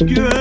Good.